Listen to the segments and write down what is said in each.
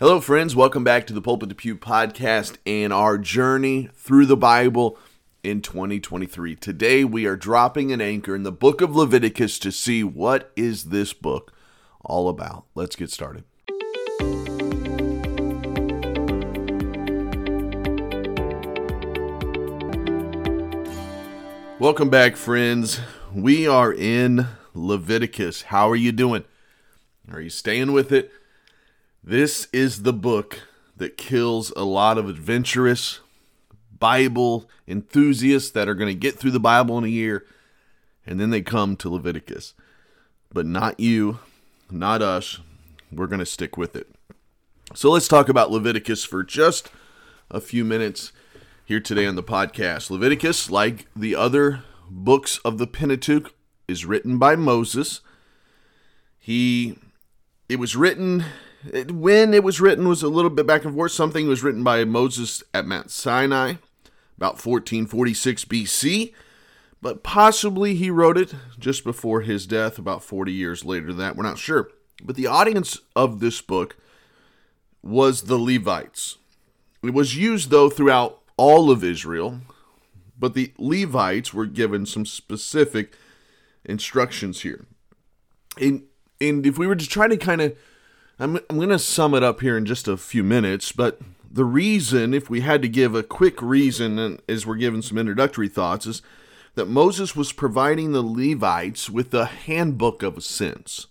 Hello, friends. Welcome back to the Pulpit to Pew podcast and our journey through the Bible in 2023. Today, we are dropping an anchor in the book of Leviticus to see what is this book all about. Let's get started. Welcome back, friends. We are in Leviticus. How are you doing? Are you staying with it? This is the book that kills a lot of adventurous Bible enthusiasts that are going to get through the Bible in a year, and then they come to Leviticus. But not you, not us. We're going to stick with it. So let's talk about Leviticus for just a few minutes here today on the podcast. Leviticus, like the other books of the Pentateuch, is written by Moses. He it was written when it was written was a little bit back and forth. Something was written by Moses at Mount Sinai about 1446 BC, but possibly he wrote it just before his death about 40 years later than that. We're not sure. But the audience of this book was the Levites. It was used though throughout all of Israel, but the Levites were given some specific instructions here. And, and if we were to try to kind of, I'm, I'm going to sum it up here in just a few minutes, but the reason, if we had to give a quick reason, as we're giving some introductory thoughts, is that Moses was providing the Levites with the handbook of sins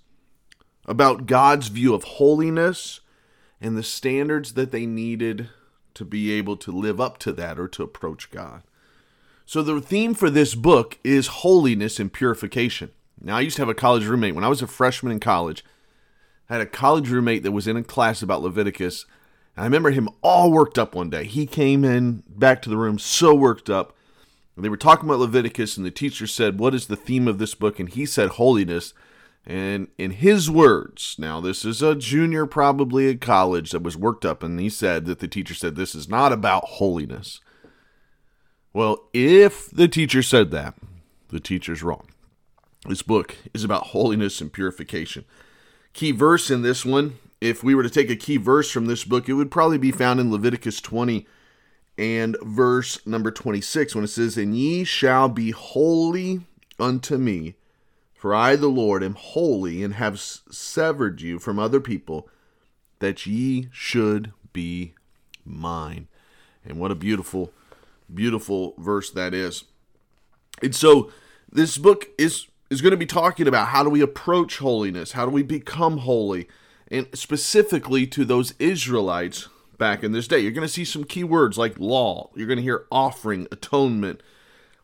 about God's view of holiness and the standards that they needed to be able to live up to that or to approach God. So the theme for this book is holiness and purification. Now I used to have a college roommate when I was a freshman in college. I had a college roommate that was in a class about Leviticus. And I remember him all worked up one day. He came in back to the room so worked up. They were talking about Leviticus, and the teacher said, What is the theme of this book? And he said, Holiness. And in his words, now this is a junior probably at college that was worked up, and he said that the teacher said, This is not about holiness. Well, if the teacher said that, the teacher's wrong. This book is about holiness and purification. Key verse in this one, if we were to take a key verse from this book, it would probably be found in Leviticus 20 and verse number 26 when it says, And ye shall be holy unto me for I, the Lord, am holy and have severed you from other people, that ye should be mine. And what a beautiful, beautiful verse that is. And so this book is is going to be talking about how do we approach holiness, how do we become holy, and specifically to those Israelites back in this day. You're going to see some key words like law. You're going to hear offering, atonement,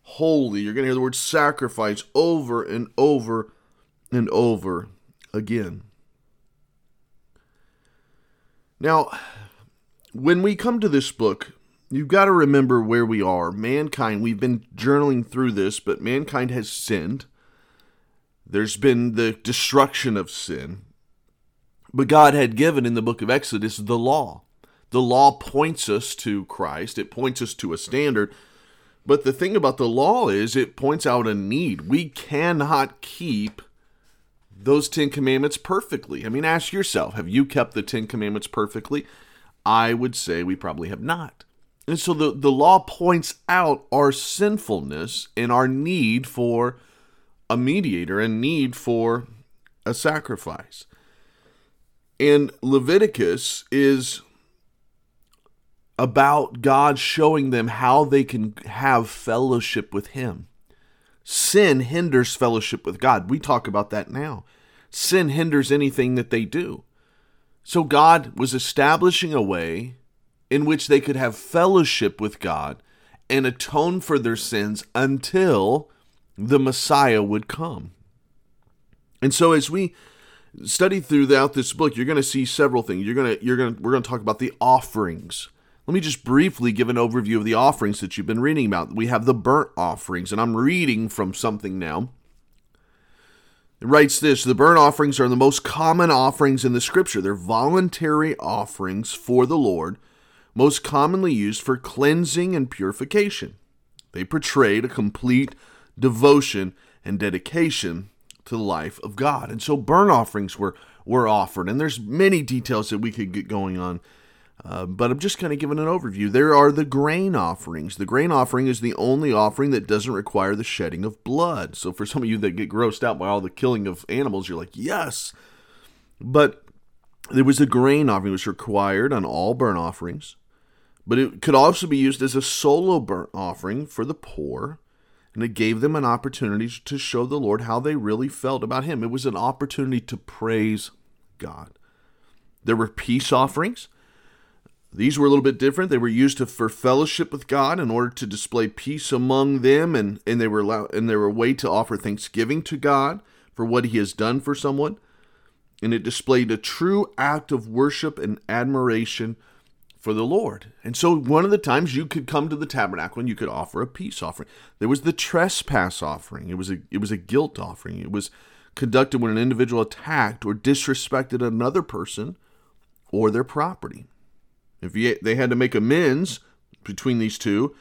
holy. You're going to hear the word sacrifice over and over and over again. Now, when we come to this book, you've got to remember where we are. Mankind, we've been journaling through this, but mankind has sinned. There's been the destruction of sin. But God had given in the book of Exodus the law. The law points us to Christ, it points us to a standard but the thing about the law is it points out a need. We cannot keep those 10 commandments perfectly. I mean, ask yourself, have you kept the 10 commandments perfectly? I would say we probably have not. And so the, the law points out our sinfulness and our need for a mediator a need for a sacrifice. And Leviticus is about God showing them how they can have fellowship with Him. Sin hinders fellowship with God. We talk about that now. Sin hinders anything that they do. So God was establishing a way in which they could have fellowship with God and atone for their sins until the Messiah would come. And so as we study throughout this book, you're going to see several things. You're going to you're going to we're going to talk about the offerings let me just briefly give an overview of the offerings that you've been reading about. We have the burnt offerings, and I'm reading from something now. It writes this The burnt offerings are the most common offerings in the scripture. They're voluntary offerings for the Lord, most commonly used for cleansing and purification. They portrayed a complete devotion and dedication to the life of God. And so burnt offerings were, were offered. And there's many details that we could get going on. Uh, but I'm just kind of giving an overview. There are the grain offerings. The grain offering is the only offering that doesn't require the shedding of blood. So for some of you that get grossed out by all the killing of animals, you're like, yes. But there was a grain offering which required on all burnt offerings. But it could also be used as a solo burnt offering for the poor. And it gave them an opportunity to show the Lord how they really felt about Him. It was an opportunity to praise God. There were peace offerings these were a little bit different. They were used to, for fellowship with God in order to display peace among them, and, and they were allowed, and they were a way to offer thanksgiving to God for what He has done for someone. And it displayed a true act of worship and admiration for the Lord. And so one of the times you could come to the tabernacle and you could offer a peace offering. There was the trespass offering. It was a it was a guilt offering. It was conducted when an individual attacked or disrespected another person or their property. If you, they had to make amends between these two,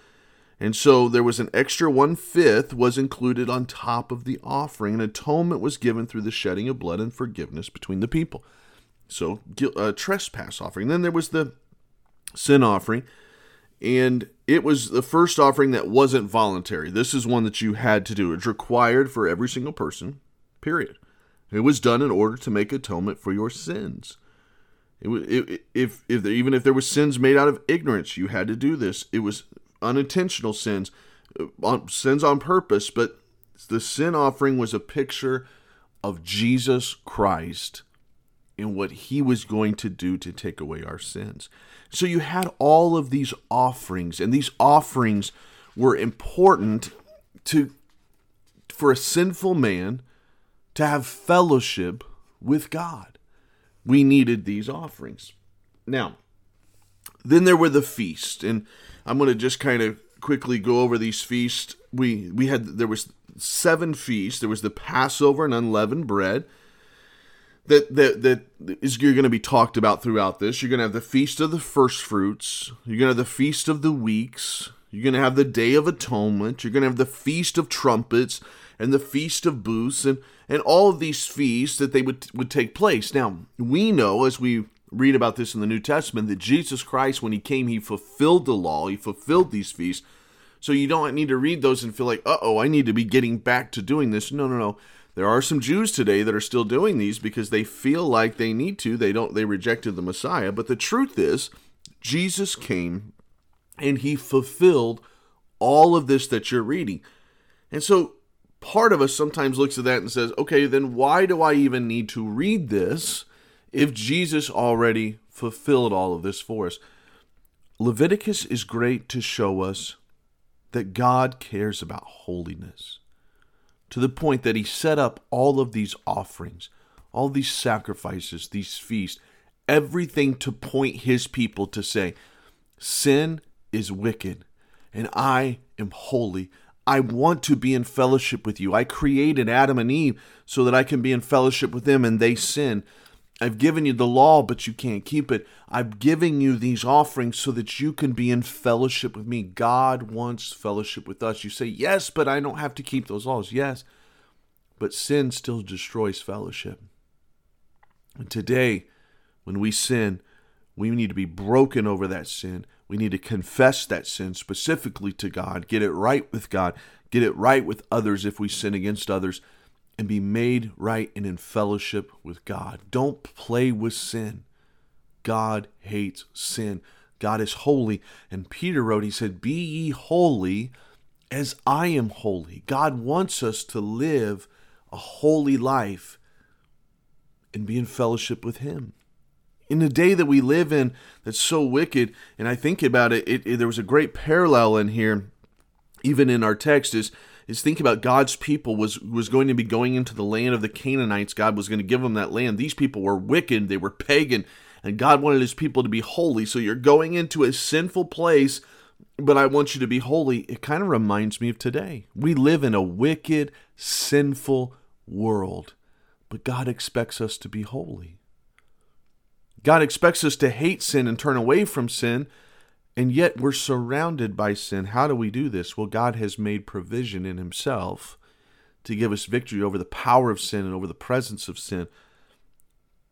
and so there was an extra one fifth was included on top of the offering. and atonement was given through the shedding of blood and forgiveness between the people. So a uh, trespass offering. Then there was the sin offering, and it was the first offering that wasn't voluntary. This is one that you had to do. It's required for every single person. Period. It was done in order to make atonement for your sins. It was it, if if there, even if there were sins made out of ignorance, you had to do this. It was unintentional sins, uh, on, sins on purpose. But the sin offering was a picture of Jesus Christ and what He was going to do to take away our sins. So you had all of these offerings, and these offerings were important to for a sinful man to have fellowship with God we needed these offerings. Now, then there were the feast, and I'm going to just kind of quickly go over these feasts. We we had there was seven feasts. There was the Passover and unleavened bread. That, that that is you're going to be talked about throughout this. You're going to have the feast of the first fruits. You're going to have the feast of the weeks. You're going to have the Day of Atonement. You're going to have the Feast of Trumpets and the Feast of Booths and, and all of these feasts that they would, would take place. Now, we know as we read about this in the New Testament that Jesus Christ, when he came, he fulfilled the law, he fulfilled these feasts. So you don't need to read those and feel like, uh oh, I need to be getting back to doing this. No, no, no. There are some Jews today that are still doing these because they feel like they need to. They don't they rejected the Messiah. But the truth is, Jesus came and he fulfilled all of this that you're reading. And so part of us sometimes looks at that and says, okay, then why do I even need to read this if Jesus already fulfilled all of this for us? Leviticus is great to show us that God cares about holiness to the point that he set up all of these offerings, all these sacrifices, these feasts, everything to point his people to say, sin is wicked and I am holy. I want to be in fellowship with you. I created Adam and Eve so that I can be in fellowship with them and they sin. I've given you the law, but you can't keep it. I'm giving you these offerings so that you can be in fellowship with me. God wants fellowship with us. You say, Yes, but I don't have to keep those laws. Yes, but sin still destroys fellowship. And today, when we sin, we need to be broken over that sin. We need to confess that sin specifically to God, get it right with God, get it right with others if we sin against others, and be made right and in fellowship with God. Don't play with sin. God hates sin. God is holy. And Peter wrote, he said, Be ye holy as I am holy. God wants us to live a holy life and be in fellowship with Him in the day that we live in that's so wicked and i think about it, it, it, there was a great parallel in here even in our text is is think about god's people was was going to be going into the land of the canaanites. God was going to give them that land. These people were wicked. They were pagan. And god wanted his people to be holy. So you're going into a sinful place but i want you to be holy. It kind of reminds me of today. We live in a wicked sinful world but god expects us to be holy. God expects us to hate sin and turn away from sin, and yet we're surrounded by sin. How do we do this? Well, God has made provision in Himself to give us victory over the power of sin and over the presence of sin.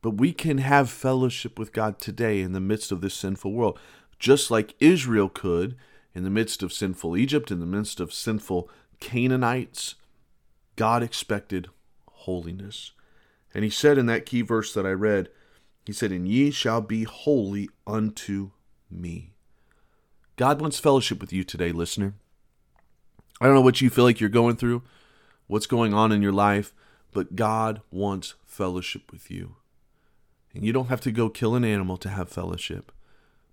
But we can have fellowship with God today in the midst of this sinful world, just like Israel could in the midst of sinful Egypt, in the midst of sinful Canaanites. God expected holiness. And he said in that key verse that I read, he said, And ye shall be holy unto me. God wants fellowship with you today, listener. I don't know what you feel like you're going through, what's going on in your life, but God wants fellowship with you. And you don't have to go kill an animal to have fellowship,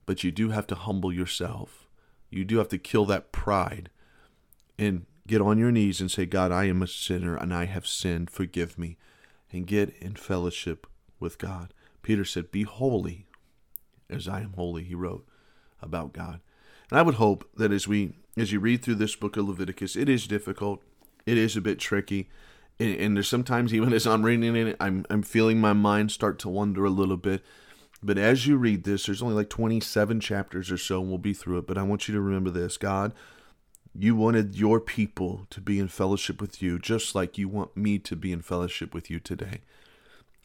but you do have to humble yourself. You do have to kill that pride and get on your knees and say, God, I am a sinner and I have sinned. Forgive me. And get in fellowship with God. Peter said, Be holy as I am holy, he wrote about God. And I would hope that as we as you read through this book of Leviticus, it is difficult. It is a bit tricky. And, and there's sometimes even as I'm reading it, I'm I'm feeling my mind start to wander a little bit. But as you read this, there's only like 27 chapters or so, and we'll be through it. But I want you to remember this God, you wanted your people to be in fellowship with you, just like you want me to be in fellowship with you today.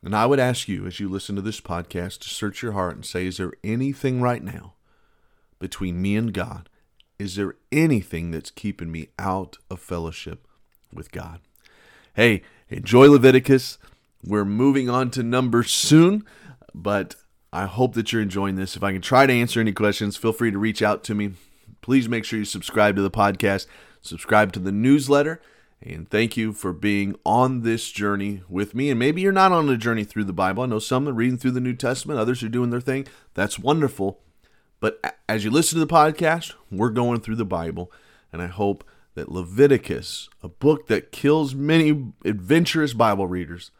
And I would ask you, as you listen to this podcast, to search your heart and say, Is there anything right now between me and God? Is there anything that's keeping me out of fellowship with God? Hey, enjoy Leviticus. We're moving on to Numbers soon, but I hope that you're enjoying this. If I can try to answer any questions, feel free to reach out to me. Please make sure you subscribe to the podcast, subscribe to the newsletter, and thank you for being on this journey with me. And maybe you're not on a journey through the Bible. I know some are reading through the New Testament, others are doing their thing. That's wonderful. But as you listen to the podcast, we're going through the Bible, and I hope that Leviticus, a book that kills many adventurous Bible readers,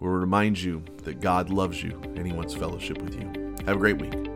will remind you that God loves you and He wants fellowship with you. Have a great week.